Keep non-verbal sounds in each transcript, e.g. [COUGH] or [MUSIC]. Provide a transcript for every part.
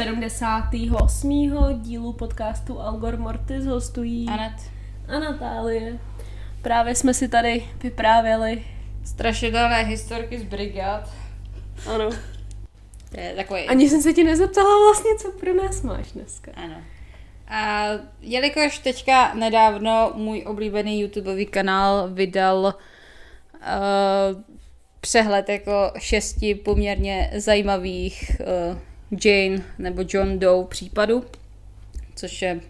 78. dílu podcastu Algor Mortis hostují Anet, a Natálie. Právě jsme si tady vyprávěli. strašidelné historky z brigád. Ano. To je takový... Ani jsem se ti nezeptala vlastně, co pro nás máš dneska. Ano. A jelikož teďka nedávno můj oblíbený YouTubeový kanál vydal uh, přehled jako šesti poměrně zajímavých uh, Jane nebo John Doe případů, což je,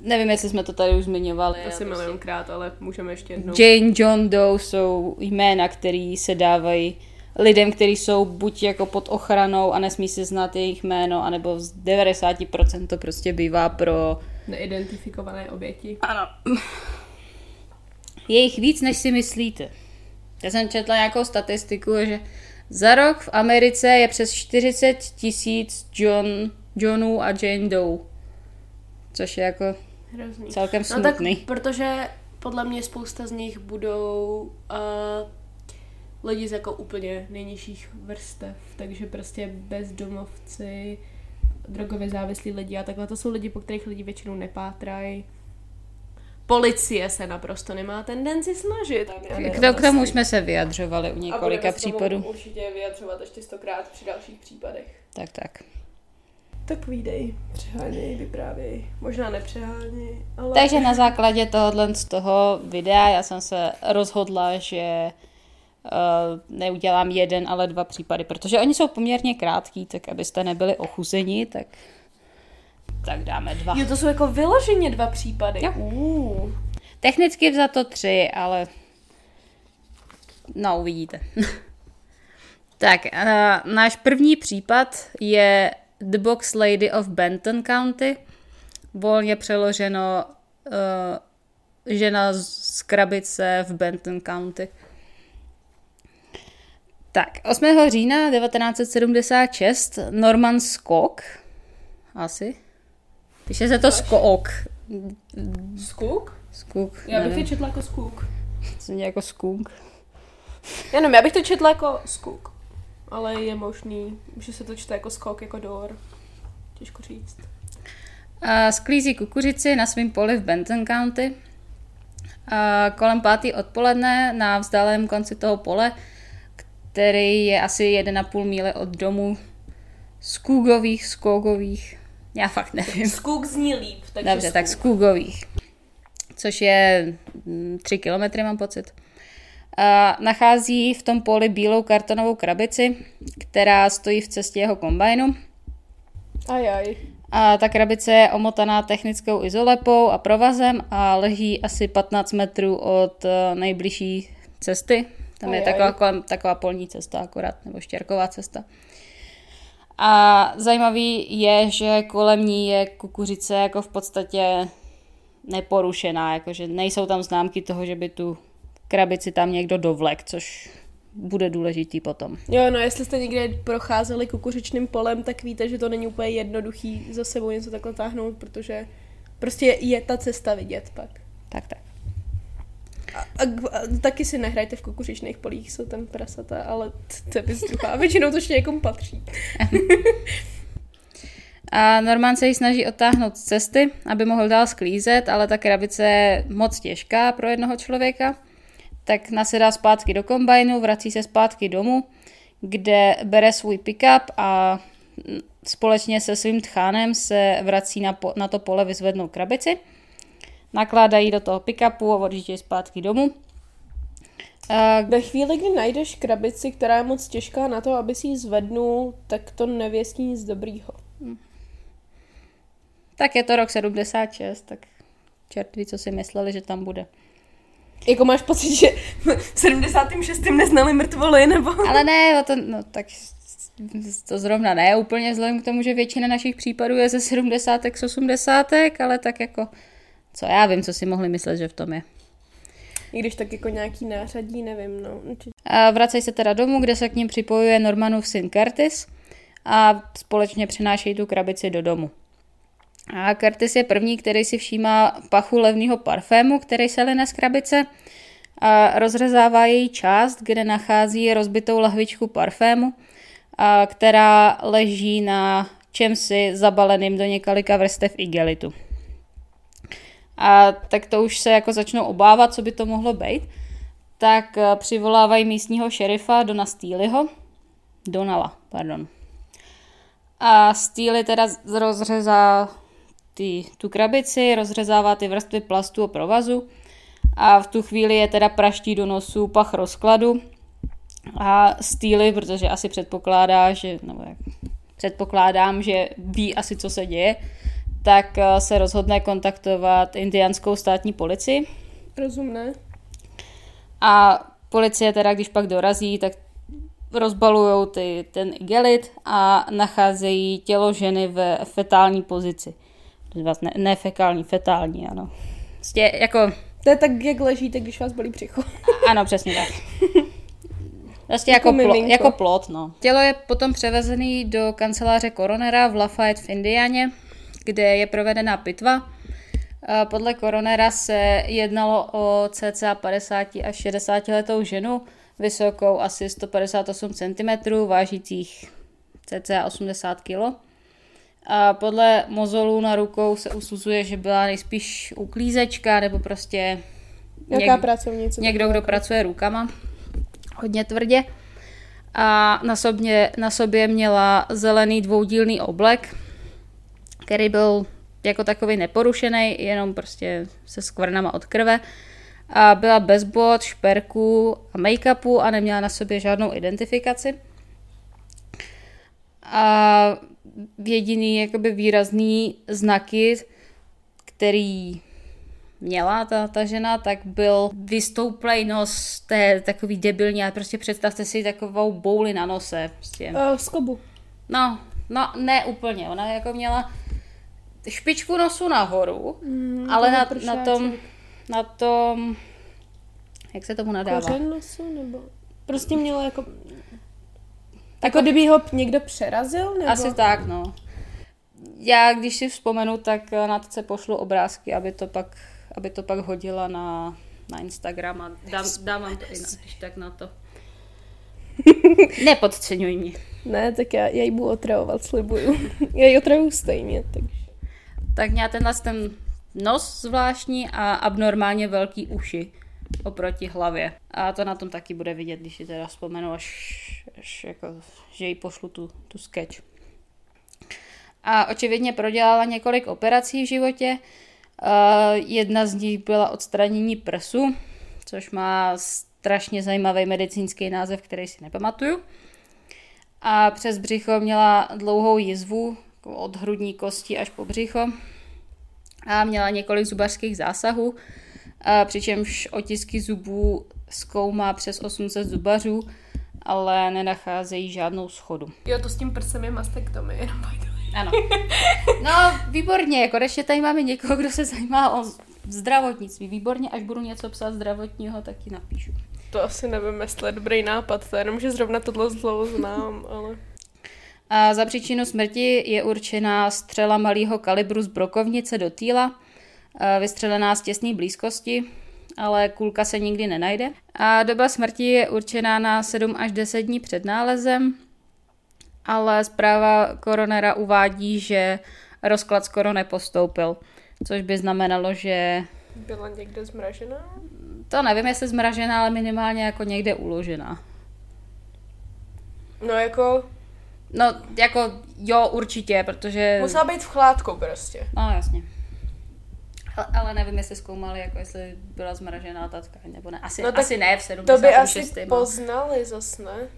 nevím, jestli jsme to tady už zmiňovali. Asi ale milionkrát, ale můžeme ještě jednou. Jane, John Doe jsou jména, které se dávají lidem, kteří jsou buď jako pod ochranou a nesmí se znát jejich jméno, anebo z 90% to prostě bývá pro... Neidentifikované oběti. Ano. Je jich víc, než si myslíte. Já jsem četla nějakou statistiku, že za rok v Americe je přes 40 tisíc John, Johnů a Jane Doe. Což je jako Hrozný. celkem No tak, smutný. protože podle mě spousta z nich budou uh, lidi z jako úplně nejnižších vrstev, takže prostě bezdomovci, drogově závislí lidi a takhle to jsou lidi, po kterých lidi většinou nepátrají. Policie se naprosto nemá tendenci snažit. K, to, k tomu už jsme se vyjadřovali u několika případů. určitě vyjadřovat ještě stokrát při dalších případech. Tak, tak. Tak výdej, přeháněj, vyprávěj. Možná nepřeháněj, ale... Takže na základě tohohle z toho videa já jsem se rozhodla, že uh, neudělám jeden, ale dva případy, protože oni jsou poměrně krátký, tak abyste nebyli ochuzeni, tak, tak dáme dva. Jo, to jsou jako vyloženě dva případy. Jo. Uh. Technicky za to tři, ale no uvidíte. [LAUGHS] tak, uh, náš první případ je The Box Lady of Benton County, volně přeloženo uh, žena z krabice v Benton County. Tak, 8. října 1976 Norman Skok, asi, píše se to Skok? Skok, Já bych nevím, to četla jako skuk. zní jako skunk. Já nevím, já bych to četla jako skuk. Ale je možný, že se to čte jako skok, jako dor. Těžko říct. A sklízí kukuřici na svém poli v Benton County. A kolem pátý odpoledne na vzdáleném konci toho pole, který je asi 1,5 míle od domu Skúgových, Skógových, já fakt nevím. Skuk zní líp, takže Dobře, tak Skúgových, což je 3 kilometry, mám pocit. A nachází v tom poli bílou kartonovou krabici, která stojí v cestě jeho kombajnu. Ajaj. A ta krabice je omotaná technickou izolepou a provazem a leží asi 15 metrů od eh, nejbližší cesty. Tam je Ajaj. taková, kolem, taková polní cesta akorát, nebo štěrková cesta. A zajímavý je, že kolem ní je kukuřice jako v podstatě neporušená, jakože nejsou tam známky toho, že by tu krabici tam někdo dovlek, což bude důležitý potom. Jo, no jestli jste někde procházeli kukuřičným polem, tak víte, že to není úplně jednoduchý za sebou něco takhle táhnout, protože prostě je ta cesta vidět pak. Tak, tak. A, a, a taky si nehrajte v kukuřičných polích, jsou tam prasata, ale to je druhá. Většinou to ještě někomu patří. [LAUGHS] A Norman se jí snaží odtáhnout z cesty, aby mohl dál sklízet, ale ta krabice je moc těžká pro jednoho člověka. Tak nasedá zpátky do kombajnu, vrací se zpátky domů, kde bere svůj pick-up a společně se svým tchánem se vrací na, po, na to pole vyzvednout krabici. Nakládají do toho pick-upu a odjíždějí zpátky domů. A Ve chvíli, kdy najdeš krabici, která je moc těžká na to, aby si ji zvednul, tak to nevěstí nic dobrýho. tak je to rok 76, tak čert ví, co si mysleli, že tam bude. Jako máš pocit, že v 76. neznali mrtvoly, nebo... Ale ne, to, no tak to zrovna ne úplně vzhledem k tomu, že většina našich případů je ze 70. z 80. ale tak jako, co já vím, co si mohli myslet, že v tom je. I když tak jako nějaký nářadí, nevím, no. A vracejí se teda domů, kde se k ním připojuje Normanův syn Curtis a společně přenášejí tu krabici do domu. A Curtis je první, který si všímá pachu levného parfému, který se line z krabice a rozřezává její část, kde nachází rozbitou lahvičku parfému, a která leží na čemsi zabaleným do několika vrstev igelitu. A tak to už se jako začnou obávat, co by to mohlo být. Tak eh, přivolávají místního šerifa Dona Steelyho. Donala, pardon. A Steely teda rozřezá ty, tu krabici, rozřezává ty vrstvy plastu a provazu a v tu chvíli je teda praští do nosu pach rozkladu a Steely, protože asi předpokládá, že, nebo jak, předpokládám, že ví asi, co se děje, tak eh, se rozhodne kontaktovat indianskou státní policii. Rozumné. A policie teda, když pak dorazí, tak rozbalují ty, ten igelit a nacházejí tělo ženy ve fetální pozici. Ne, ne fekální, fetální, ano. Prostě jako... To je tak, jak ležíte, když vás bolí břicho. ano, přesně tak. Vlastně jako, jako, plo, jako plot, no. Tělo je potom převezený do kanceláře koronera v Lafayette v Indianě, kde je provedena pitva. Podle koronera se jednalo o cca 50 až 60 letou ženu, vysokou asi 158 cm, vážících cca 80 kg. A podle mozolů na rukou se usuzuje, že byla nejspíš uklízečka nebo prostě Jaká něk- pracovnice? Někdo, kdo pracuje rukama hodně tvrdě. A na sobě, na sobě měla zelený dvoudílný oblek, který byl jako takový neporušený, jenom prostě se skvrnama od krve. A byla bez bod, šperků a make-upu a neměla na sobě žádnou identifikaci. A jediný jakoby výrazný znaky, který měla ta, ta žena, tak byl vystouplej nos, to je takový debilní, ale prostě představte si takovou bouli na nose. Prostě. Uh, skobu. No, no, ne úplně, ona jako měla špičku nosu nahoru, mm, ale na, na tom, na tom, jak se tomu nadává? Kořen nosu, nebo? Prostě měla jako, jako kdyby ho někdo přerazil, nebo? Asi tak, no. Já, když si vzpomenu, tak na to se pošlu obrázky, aby to pak aby to pak hodila na, na Instagram a dám, dám vám to i na, tak na to. [LAUGHS] Nepodceňuj mě. Ne, tak já, já ji budu otravovat, slibuju. [LAUGHS] já ji otravuju stejně, takže. Tak měla tenhle ten nos zvláštní a abnormálně velký uši oproti hlavě. A to na tom taky bude vidět, když si teda vzpomenu, až, až jako, že jí pošlu tu, tu sketch. A očividně prodělala několik operací v životě, jedna z nich byla odstranění prsu, což má strašně zajímavý medicínský název, který si nepamatuju. A přes břicho měla dlouhou jizvu jako od hrudní kosti až po břicho. A měla několik zubařských zásahů, a přičemž otisky zubů zkoumá přes 800 zubařů, ale nenacházejí žádnou schodu. Jo, to s tím prsem je mastektomie, jenom ano. No, výborně, konečně tady máme někoho, kdo se zajímá o zdravotnictví. Výborně, až budu něco psát zdravotního, tak ti napíšu. To asi nevím, jestli je dobrý nápad, to jenom, že zrovna tohle zlo znám, ale... A za příčinu smrti je určená střela malého kalibru z brokovnice do týla, vystřelená z těsné blízkosti, ale kulka se nikdy nenajde. A doba smrti je určená na 7 až 10 dní před nálezem, ale zpráva koronera uvádí, že rozklad skoro nepostoupil, což by znamenalo, že... Byla někde zmražená? To nevím, jestli zmražená, ale minimálně jako někde uložená. No jako... No, jako jo, určitě, protože... Musela být v chládku prostě. No, jasně. Ale, ale nevím, jestli zkoumali, jako jestli byla zmražená ta tkáň, nebo ne. Asi, no, asi ne v 76. To by asi poznali zas, ne?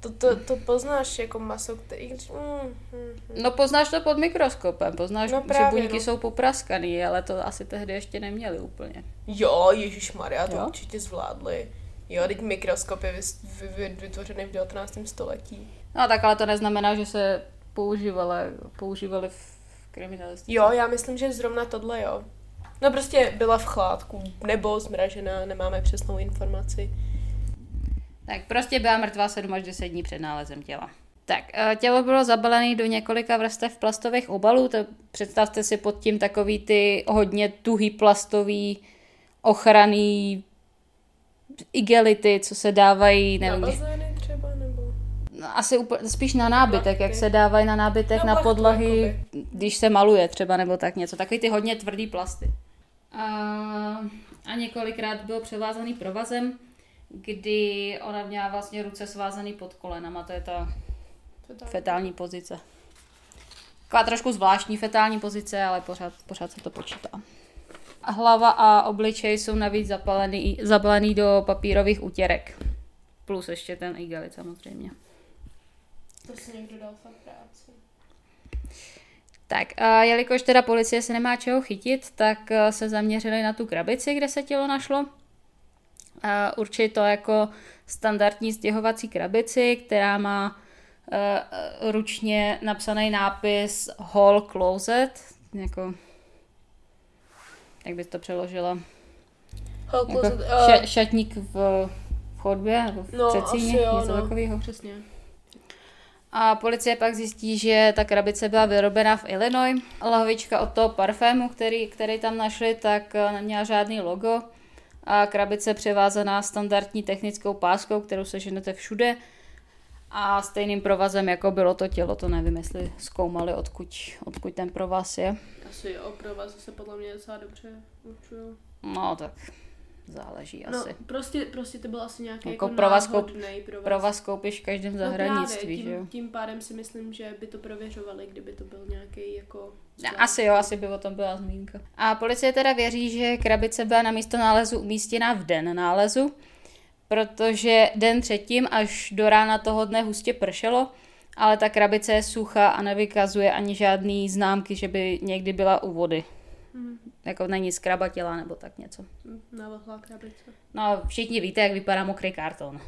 To, to, to poznáš jako maso, který... Mm, mm, mm. No poznáš to pod mikroskopem, poznáš, no právě, že buňky no. jsou popraskaný, ale to asi tehdy ještě neměli úplně. Jo, Ježíš Maria, to jo? určitě zvládli. Jo, teď mikroskop je vytvořený v 19. století. No tak ale to neznamená, že se používaly, používaly v kriminalistice. Jo, já myslím, že zrovna tohle jo. No prostě byla v chládku, nebo zmražená, nemáme přesnou informaci. Tak prostě byla mrtvá 7 až 10 dní před nálezem těla. Tak, eh, tělo bylo zabalené do několika vrstev plastových obalů, to představte si pod tím takový ty hodně tuhý plastový ochranný igelity, co se dávají, Na nevím, bazény třeba, nebo... no, asi úplně, spíš na nábytek, jak Plachty. se dávají na nábytek, Na na podlahy, když se maluje třeba, nebo tak něco. Takový ty hodně tvrdý plasty. A, a několikrát byl převázaný provazem, kdy ona měla vlastně ruce svázaný pod kolenama, to je ta fetální pozice. Taková trošku zvláštní fetální pozice, ale pořád, pořád se to počítá. Hlava a obličej jsou navíc zapalený, zabalený do papírových utěrek. Plus ještě ten igelit samozřejmě. To si někdo dal fakt práci. Tak, a jelikož teda policie se nemá čeho chytit, tak eh, se zaměřili na tu krabici, kde se tělo našlo. A určitě to jako standardní stěhovací krabici, která má eh, ručně napsaný nápis Hall Closet, jako, jak bys to přeložila? Jako closet, ša, uh, šatník v, v chodbě, nebo v no, asi jo, něco no. takového. Přesně. A policie pak zjistí, že ta krabice byla vyrobena v Illinois. Lahvička od toho parfému, který, který tam našli, tak eh, neměla žádný logo. A krabice převázaná standardní technickou páskou, kterou seženete všude. A stejným provazem, jako bylo to tělo, to nevím, jestli zkoumali, odkud, odkud ten provaz je. Asi jo, pro vás se podle mě docela dobře určují. No, tak záleží No, asi. prostě, prostě to byl asi nějaký Jako jako, provaz koup- provaz. Provaz koupíš v každém No zahradnictví, právě, že jo? tím, tím pádem si myslím, že by to prověřovali, kdyby to byl nějaký jako... Ne, Asi jo, asi by o tom byla zmínka. A policie teda věří, že krabice byla na místo nálezu umístěna v den nálezu, protože den předtím až do rána toho dne hustě pršelo, ale ta krabice je suchá a nevykazuje ani žádný známky, že by někdy byla u vody. Hmm. Jako není skrabatěla nebo tak něco. Navlhlá krabice. No a všichni víte, jak vypadá mokrý karton.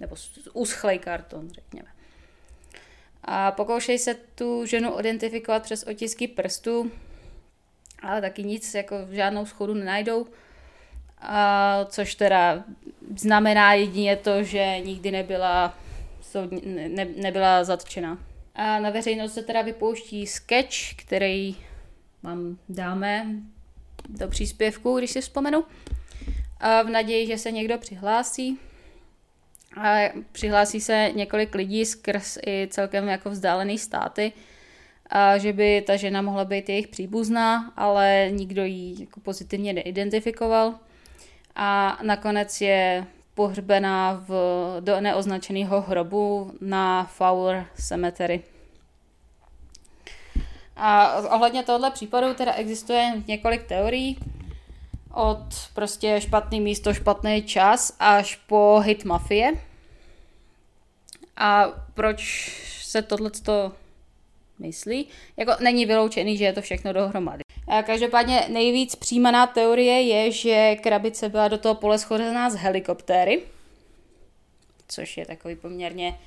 Nebo uschlej karton, řekněme. A pokoušej se tu ženu identifikovat přes otisky prstů, ale taky nic, jako žádnou schodu nenajdou. A což teda znamená jedině to, že nikdy nebyla, ne, nebyla zatčena. A na veřejnost se teda vypouští sketch, který vám dáme do příspěvku, když si vzpomenu. A v naději, že se někdo přihlásí. A přihlásí se několik lidí skrz i celkem jako vzdálený státy, a že by ta žena mohla být jejich příbuzná, ale nikdo ji jako pozitivně neidentifikoval. A nakonec je pohřbená v, do neoznačeného hrobu na Fowler Cemetery. A ohledně tohoto případu teda existuje několik teorií, od prostě špatný místo, špatný čas až po hit mafie. A proč se tohleto myslí? Jako není vyloučený, že je to všechno dohromady. A každopádně nejvíc přijímaná teorie je, že krabice byla do toho pole schozená z helikoptéry, což je takový poměrně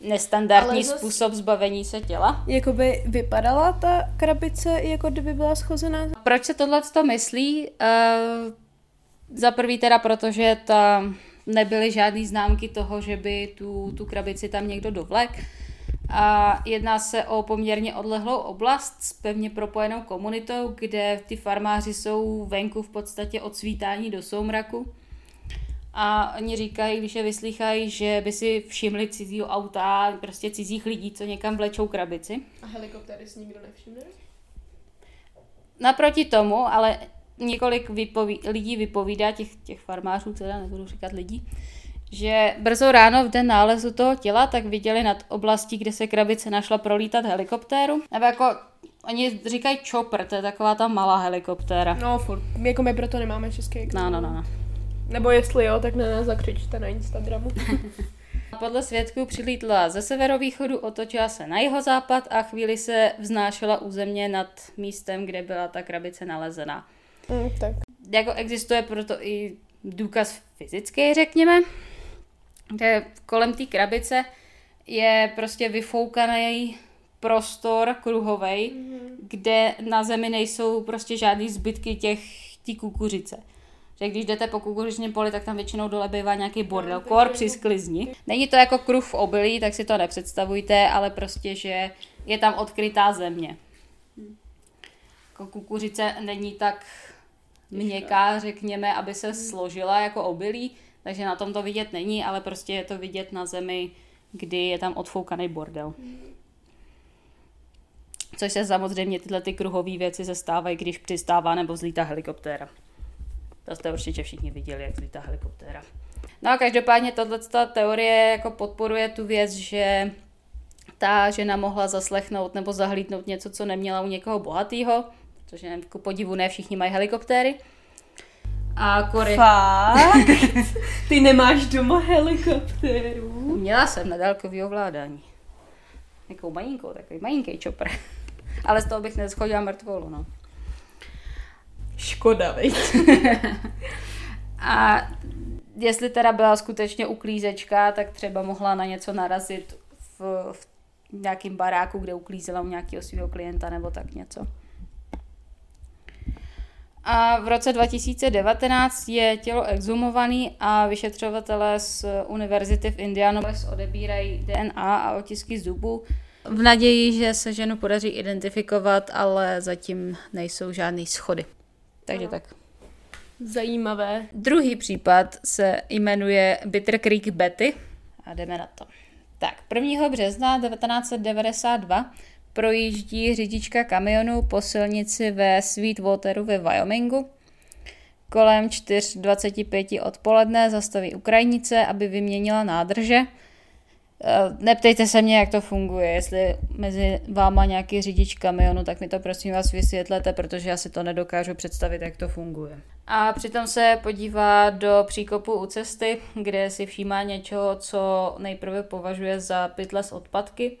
nestandardní zas- způsob zbavení se těla. Jakoby vypadala ta krabice, jako kdyby byla schozená? Proč se tohle to myslí? Uh, za prvý teda proto, že tam nebyly žádné známky toho, že by tu, tu krabici tam někdo dovlek. A jedná se o poměrně odlehlou oblast s pevně propojenou komunitou, kde ty farmáři jsou venku v podstatě od svítání do soumraku. A oni říkají, když je vyslýchají, že by si všimli cizího auta, prostě cizích lidí, co někam vlečou krabici. A helikoptéry si nikdo nevšimne? Naproti tomu, ale několik vypoví, lidí vypovídá, těch, těch farmářů, teda nebudu říkat lidí, že brzo ráno v den nálezu toho těla tak viděli nad oblastí, kde se krabice našla prolítat helikoptéru. Nebo jako, oni říkají chopper, to je taková ta malá helikoptéra. No furt, jako my proto nemáme český No, no, no. no. Nebo jestli jo, tak na nás zakřičte na Instagramu. [LAUGHS] Podle svědků přilítla ze severovýchodu, otočila se na jeho západ a chvíli se vznášela u země nad místem, kde byla ta krabice nalezená. mm, tak. jako existuje proto i důkaz fyzický, řekněme, kde kolem té krabice je prostě vyfoukaný prostor kruhovej, mm-hmm. kde na zemi nejsou prostě žádný zbytky těch tí kukuřice. Že když jdete po kukuřičním poli, tak tam většinou dole bývá nějaký bordel, no, kor při sklizni. Není to jako kruh v obilí, tak si to nepředstavujte, ale prostě, že je tam odkrytá země. Jako kukuřice není tak měkká, řekněme, aby se složila jako obilí, takže na tom to vidět není, ale prostě je to vidět na zemi, kdy je tam odfoukaný bordel. Což se samozřejmě tyhle ty kruhové věci se stávají, když přistává nebo zlítá helikoptéra. To jste určitě všichni viděli, jak zlítá helikoptéra. No a každopádně tato teorie jako podporuje tu věc, že ta žena mohla zaslechnout nebo zahlídnout něco, co neměla u někoho bohatého, protože ku podivu ne všichni mají helikoptéry. A Kory... Fakt? [LAUGHS] Ty nemáš doma helikoptéru? Měla jsem na dálkový ovládání. Jakou malinkou, takový malinký čopr. [LAUGHS] Ale z toho bych neschodila mrtvolu, no. Škoda, veď. [LAUGHS] a jestli teda byla skutečně uklízečka, tak třeba mohla na něco narazit v, v nějakým baráku, kde uklízela u nějakého svého klienta nebo tak něco. A v roce 2019 je tělo exhumované a vyšetřovatelé z univerzity v Indianapolis odebírají DNA a otisky zubů v naději, že se ženu podaří identifikovat, ale zatím nejsou žádné schody. Takže no. tak. Zajímavé. Druhý případ se jmenuje Bitter Creek Betty a jdeme na to. Tak, 1. března 1992 projíždí řidička kamionu po silnici ve Sweetwateru ve Wyomingu. Kolem 4.25 odpoledne zastaví Ukrajinice, aby vyměnila nádrže – Eh, neptejte se mě, jak to funguje. Jestli mezi váma nějaký řidič kamionu, tak mi to prosím vás vysvětlete, protože já si to nedokážu představit, jak to funguje. A přitom se podívá do příkopu u cesty, kde si všímá něčeho, co nejprve považuje za pytle s odpadky.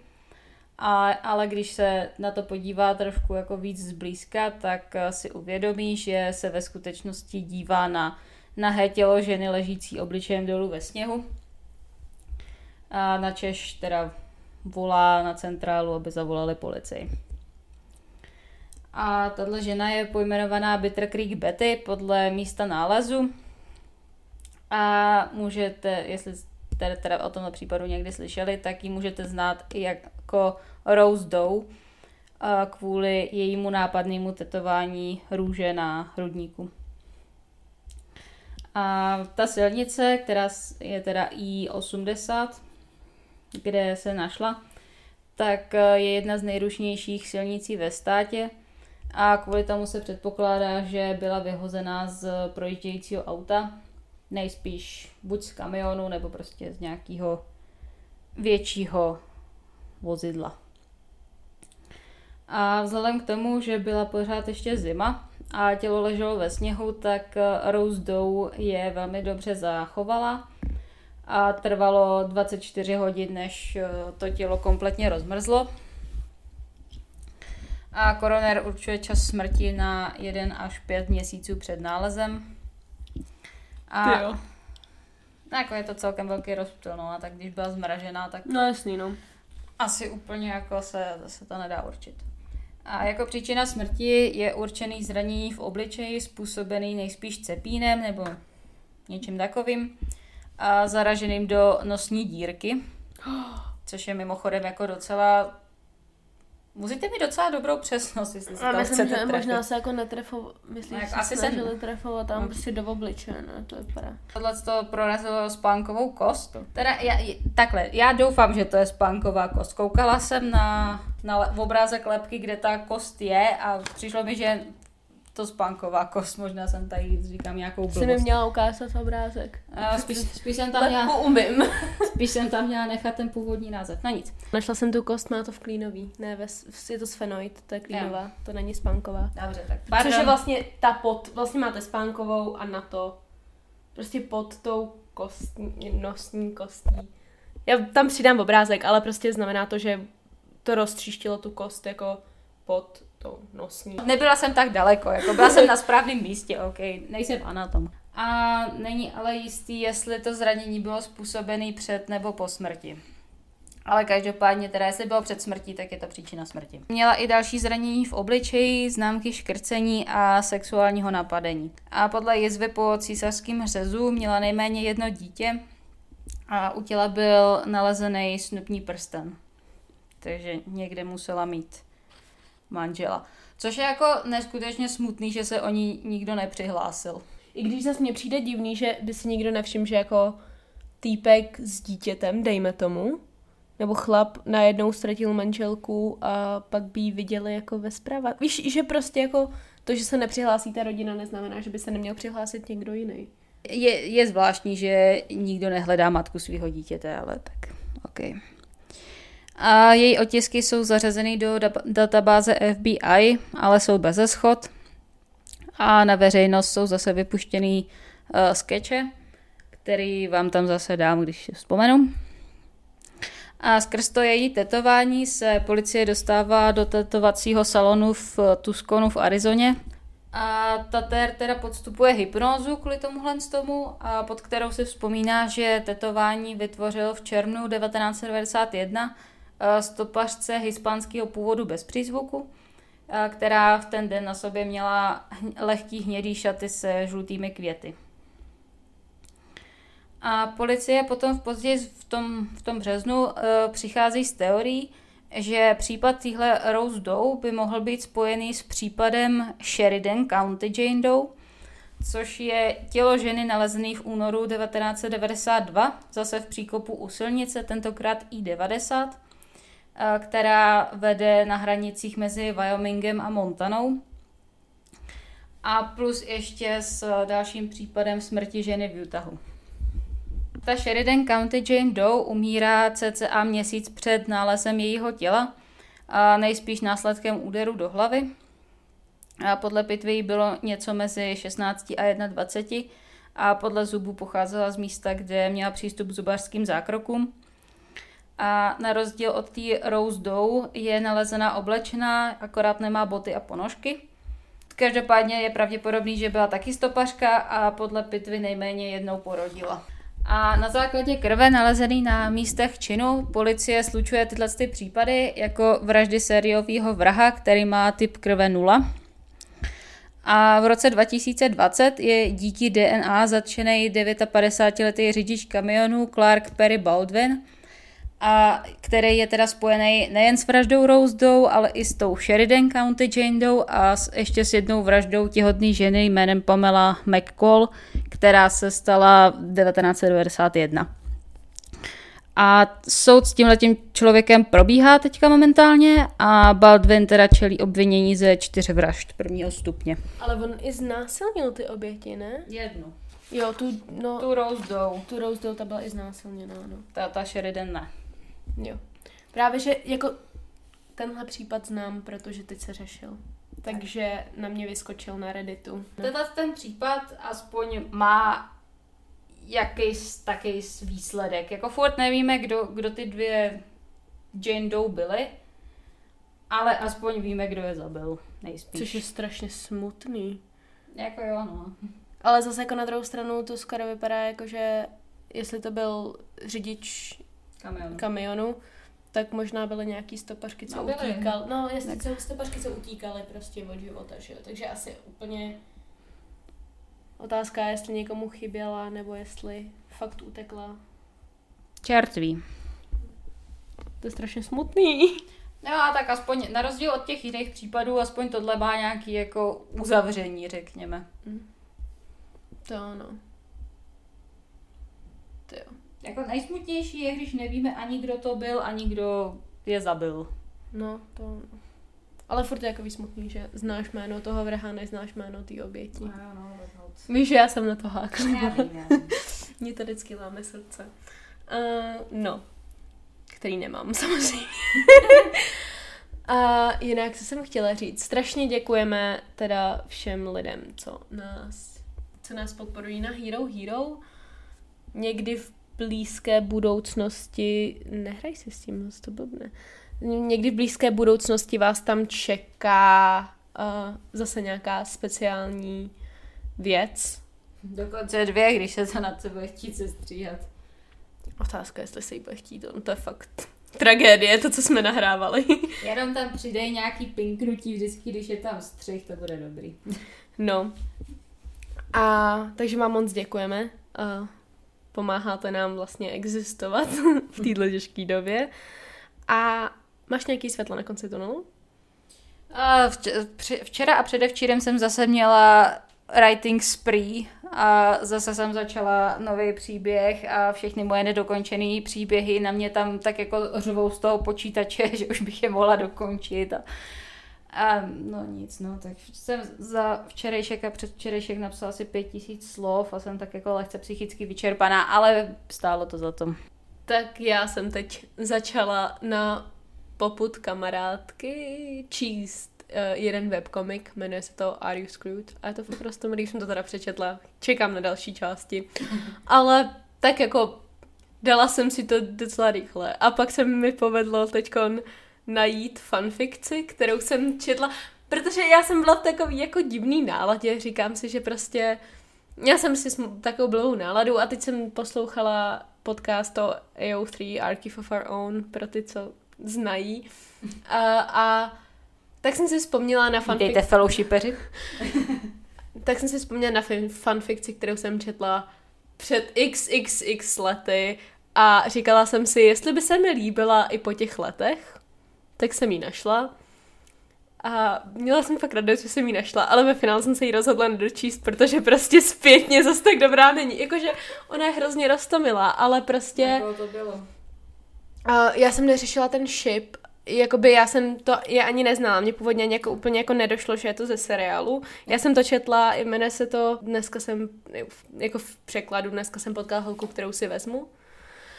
A, ale když se na to podívá trošku jako víc zblízka, tak eh, si uvědomí, že se ve skutečnosti dívá na nahé tělo ženy ležící obličejem dolů ve sněhu a na Češ teda volá na centrálu, aby zavolali policii. A tahle žena je pojmenovaná Bitter Creek Betty podle místa nálezu. A můžete, jestli jste teda o tomto případu někdy slyšeli, tak ji můžete znát i jako Rose Doe kvůli jejímu nápadnému tetování růže na hrudníku. A ta silnice, která je teda I-80, kde se našla, tak eh, je jedna z nejrušnějších silnicí ve státě a kvůli tomu se předpokládá, že byla vyhozená z projíždějícího auta, nejspíš buď z kamionu nebo prostě z nějakého většího vozidla. A vzhledem k tomu, že byla pořád ještě zima a tělo leželo ve sněhu, tak eh, Rose Doe je velmi dobře zachovala a trvalo 24 hodin, než eh, to tělo kompletně rozmrzlo. A koroner určuje čas smrti na 1 až 5 měsíců před nálezem. A jo. No, jako je to celkem velký rozptyl, no a tak když byla zmražená, tak... No jasný, no. Asi úplně jako se, se to nedá určit. A jako příčina smrti je určený zranění v obličeji způsobený nejspíš cepínem nebo něčím takovým a zaraženým do nosní dírky, [GASPS] což je mimochodem jako docela Musíte mít docela dobrou přesnost, jestli se to myslím, chcete že trefit. možná se jako netrefovat, myslím, no, že asi se trefovat tam no. prostě do obličeje, ne, to je para. Tohle to prorazilo spánkovou kost. Teda já, takhle, já doufám, že to je spánková kost. Koukala jsem na, na obrázek lepky, kde ta kost je a přišlo mi, že to spánková kost, možná jsem tady říkám nějakou blbost. Jsi mi měla ukázat obrázek. Uh, spíš, spíš, jsem tam měla, umím. [LAUGHS] spíš jsem tam měla nechat ten původní název, no nic. Našla jsem tu kost, má to v klínový, ne, ve, je to sfenoid, to je klínová, yeah. to není spánková. Dobře, tak pardon. Což je vlastně ta pod, vlastně máte spánkovou a na to, prostě pod tou kostní, nosní kostí. Já tam přidám obrázek, ale prostě znamená to, že to roztříštilo tu kost jako pod to nosní. Nebyla jsem tak daleko, jako byla jsem na správném místě, ok, nejsem anatom. a není ale jistý, jestli to zranění bylo způsobené před nebo po smrti. Ale každopádně teda, jestli bylo před smrtí, tak je to příčina smrti. Měla i další zranění v obličeji, známky škrcení a sexuálního napadení. A podle jizvy po císařském řezu měla nejméně jedno dítě a u těla byl nalezený snubní prsten. Takže někde musela mít manžela. Což je jako neskutečně smutný, že se o ní nikdo nepřihlásil. I když zase mně přijde divný, že by si nikdo nevšiml, že jako týpek s dítětem, dejme tomu, nebo chlap najednou ztratil manželku a pak by ji viděli jako ve zprávách. Víš, že prostě jako to, že se nepřihlásí ta rodina, neznamená, že by se neměl přihlásit někdo jiný. Je, je zvláštní, že nikdo nehledá matku svého dítěte, ale tak, OK. A její otisky jsou zařazeny do databáze FBI, ale jsou bez schod. A na veřejnost jsou zase vypuštěný uh, skeče, který vám tam zase dám, když vzpomenu. A skrz to její tetování se policie dostává do tetovacího salonu v Tuskonu v Arizoně. A Tater teda podstupuje hypnózu kvůli tomuhle tomu, a pod kterou se vzpomíná, že tetování vytvořil v červnu 1991 stopařce hispánského původu bez přízvuku, která v ten den na sobě měla lehký hnědý šaty se žlutými květy. A policie potom v později v tom, v tom březnu uh, přichází s teorií, že případ téhle Rose Doe by mohl být spojený s případem Sheridan County Jane Doe, což je tělo ženy nalezené v únoru 1992, zase v příkopu u silnice, tentokrát I-90, která vede na hranicích mezi Wyomingem a Montanou. A plus ještě s dalším případem smrti ženy v Utahu. Ta Sheridan County Jane Doe umírá cca měsíc před nálezem jejího těla, a nejspíš následkem úderu do hlavy. A podle pitvy bylo něco mezi 16 a 21 a podle zubů pocházela z místa, kde měla přístup k zubařským zákrokům. A na rozdíl od té Rose Doe je nalezená oblečená, akorát nemá boty a ponožky. Každopádně je pravděpodobný, že byla taky stopařka a podle pitvy nejméně jednou porodila. A na základě krve nalezený na místech činu policie slučuje tyhle ty případy jako vraždy sériového vraha, který má typ krve 0. A v roce 2020 je díky DNA zatčený 59-letý řidič kamionu Clark Perry Baldwin, a který je teda spojený nejen s vraždou Rose Doe, ale i s tou Sheridan County Jane Doe a s, ještě s jednou vraždou těhotné ženy jménem Pamela McCall, která se stala 1991. A soud s tímhletím člověkem probíhá teďka momentálně a Baldwin teda čelí obvinění ze čtyř vražd prvního stupně. Ale on i znásilnil ty oběti, ne? Jednu. Jo, tu, no, Tu Rose Doe. tu Rose Doe, ta byla i znásilněná, no. Ta, ta Sheridan ne. Jo. Právě, že jako tenhle případ znám, protože teď se řešil. Takže na mě vyskočil na Redditu. Tenhle ten případ aspoň má jakýs taký výsledek. Jako furt nevíme, kdo, kdo ty dvě Jane Doe byly, ale aspoň víme, kdo je zabil, nejspíš. Což je strašně smutný. Jako jo, no. Ale zase jako na druhou stranu to skoro vypadá jako, že jestli to byl řidič Kamion. kamionu, tak možná byly nějaký stopařky, co No, byly. utíkal. No, jestli jsou stopařky, co utíkaly prostě od života, že jo. Takže asi úplně otázka je, jestli někomu chyběla, nebo jestli fakt utekla. Čertví. To je strašně smutný. No a tak aspoň, na rozdíl od těch jiných případů, aspoň tohle má nějaký jako uzavření, řekněme. To ano. To jo. Jako nejsmutnější je, když nevíme ani kdo to byl, ani kdo je zabil. No, to. Ale furt je jako smutný, že znáš jméno toho vraha, neznáš jméno té oběti. No, no, Víš, že já jsem na to hákla. [LAUGHS] Mě to vždycky láme srdce. Uh, no, který nemám [LAUGHS] samozřejmě. A jinak, co jsem chtěla říct, strašně děkujeme teda všem lidem, co nás, co nás podporují na Hero Hero. Někdy v blízké budoucnosti, nehraj si s tím, moc to blbne. Někdy v blízké budoucnosti vás tam čeká uh, zase nějaká speciální věc, Dokonce dvě, když se to na sebe chtít se stříhat. Otázka, jestli se jí bude chtít, on to je fakt tragédie, to, co jsme nahrávali. [LAUGHS] Jenom tam přidej nějaký pinknutí vždycky, když je tam střih, to bude dobrý. No. A takže vám moc děkujeme. A pomáháte nám vlastně existovat [LAUGHS] v této těžké době. A máš nějaký světlo na konci tunelu? Včera a předevčírem jsem zase měla writing spree a zase jsem začala nový příběh a všechny moje nedokončené příběhy na mě tam tak jako řvou z toho počítače, [LAUGHS] že už bych je mohla dokončit a, a no nic, no, tak jsem za včerejšek a předvčerejšek napsala asi pět tisíc slov a jsem tak jako lehce psychicky vyčerpaná, ale stálo to za to. Tak já jsem teď začala na poput kamarádky číst uh, jeden webkomik, jmenuje se to Are You Screwed? A je to fakt prostě když jsem to teda přečetla. Čekám na další části. Ale tak jako dala jsem si to docela rychle. A pak se mi povedlo teďkon najít fanfikci, kterou jsem četla, protože já jsem byla v takový jako divný náladě, říkám si, že prostě já jsem si takovou blbou náladu a teď jsem poslouchala podcast o AO3 Archive of Our Own pro ty, co znají. A, a tak jsem si vzpomněla na fanfic... Dejte fellowshipeři. [LAUGHS] tak jsem si vzpomněla na fanfikci, kterou jsem četla před xxx lety a říkala jsem si, jestli by se mi líbila i po těch letech, tak jsem ji našla. A měla jsem fakt radost, že jsem ji našla, ale ve finále jsem se jí rozhodla nedočíst, protože prostě zpětně zase tak dobrá není. Jakože ona je hrozně rostomilá, ale prostě... Jako to bylo. Uh, já jsem neřešila ten ship jakoby já jsem to je ani neznala, mě původně ani jako úplně jako nedošlo, že je to ze seriálu. Já jsem to četla, jmenuje se to, dneska jsem, jako v překladu, dneska jsem potkala holku, kterou si vezmu.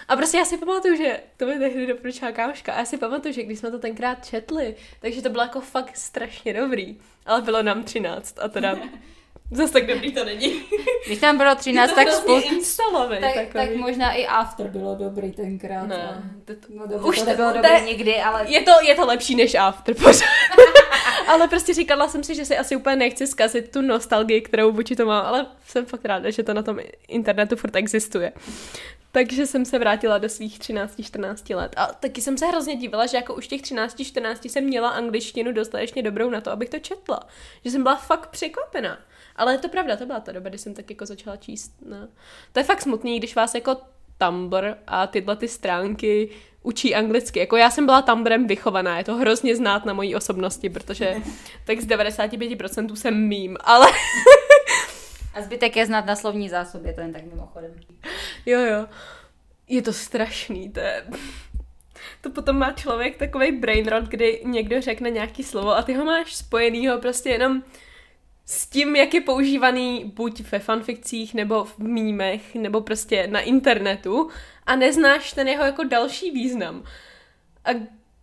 A prostě já si pamatuju, že to mi tehdy doporučila kámoška. A já si pamatuju, že když jsme to tenkrát četli, takže to bylo jako fakt strašně dobrý. Ale bylo nám 13 a teda [LAUGHS] Zase tak dobrý to není. [LAUGHS] Když tam bylo 13, tak spolu... instalovej, tak, tak, možná i After bylo dobrý tenkrát. Ne, to, no, dobře, už to nebylo dobrý to, nikdy, ale... Je to, je to lepší než After, pořád. [LAUGHS] ale prostě říkala jsem si, že si asi úplně nechci zkazit tu nostalgii, kterou vůči to mám, ale jsem fakt ráda, že to na tom internetu furt existuje. Takže jsem se vrátila do svých 13-14 let. A taky jsem se hrozně divila, že jako už těch 13-14 jsem měla angličtinu dostatečně dobrou na to, abych to četla. Že jsem byla fakt překvapená. Ale je to pravda, to byla ta doba, kdy jsem tak jako začala číst. No. To je fakt smutný, když vás jako Tumblr a tyhle ty stránky učí anglicky. Jako já jsem byla Tumblrem vychovaná, je to hrozně znát na mojí osobnosti, protože [LAUGHS] tak z 95% jsem mým, ale... [LAUGHS] a zbytek je znát na slovní zásobě, to jen tak mimochodem. Jo, jo. Je to strašný, to je... To potom má člověk takový brain rot, kdy někdo řekne nějaký slovo a ty ho máš spojenýho prostě jenom s tím, jak je používaný buď ve fanfikcích, nebo v mýmech, nebo prostě na internetu a neznáš ten jeho jako další význam. A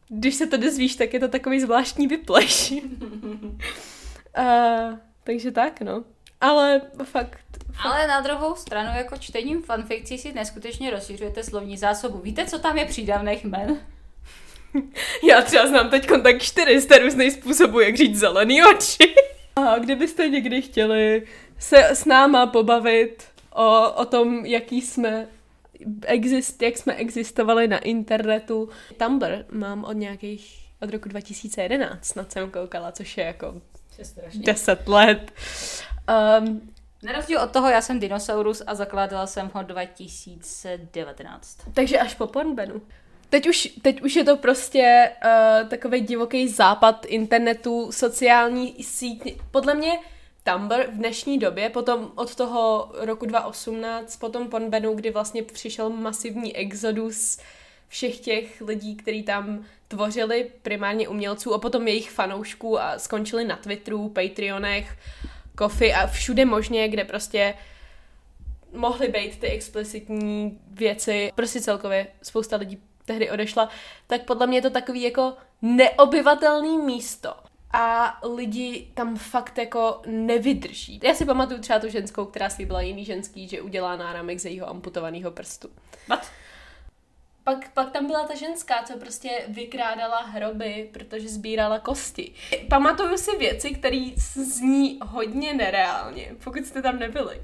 když se to dozvíš, tak je to takový zvláštní vypleš. [LAUGHS] uh, takže tak, no. Ale fakt, fakt. Ale na druhou stranu, jako čtením fanfikcí si neskutečně rozšiřujete slovní zásobu. Víte, co tam je přídavných men? [LAUGHS] Já třeba znám teď tak 400 různých způsobů, jak říct zelený oči. A kdybyste někdy chtěli se s náma pobavit o, o tom, jaký jsme exist, jak jsme existovali na internetu. Tumblr mám od nějakých, od roku 2011, snad jsem koukala, což je jako je 10 let. Um, na rozdíl od toho, já jsem dinosaurus a zakládala jsem ho 2019. Takže až po Pornbenu. Teď už, teď už je to prostě uh, takový divoký západ internetu, sociální síť. Podle mě Tumblr v dnešní době, potom od toho roku 2018, potom Pornbenu, kdy vlastně přišel masivní exodus všech těch lidí, kteří tam tvořili, primárně umělců a potom jejich fanoušků a skončili na Twitteru, Patreonech, Kofi a všude možně, kde prostě mohly být ty explicitní věci. Prostě celkově spousta lidí tehdy odešla, tak podle mě je to takový jako neobyvatelný místo. A lidi tam fakt jako nevydrží. Já si pamatuju třeba tu ženskou, která slíbila jiný ženský, že udělá náramek ze jejího amputovaného prstu. What? Pak, pak tam byla ta ženská, co prostě vykrádala hroby, protože sbírala kosti. Pamatuju si věci, které zní hodně nereálně, pokud jste tam nebyli.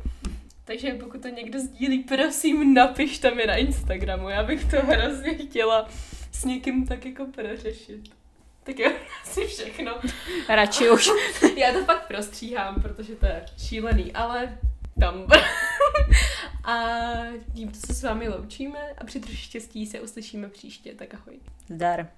Takže pokud to někdo sdílí, prosím, napište mi na Instagramu. Já bych to hrozně chtěla s někým tak jako prořešit. Tak jo, [LAUGHS] asi všechno. Radši už. [LAUGHS] Já to fakt prostříhám, protože to je šílený, ale tam. [LAUGHS] a tímto se s vámi loučíme a při troši štěstí se uslyšíme příště, tak ahoj. Zdar.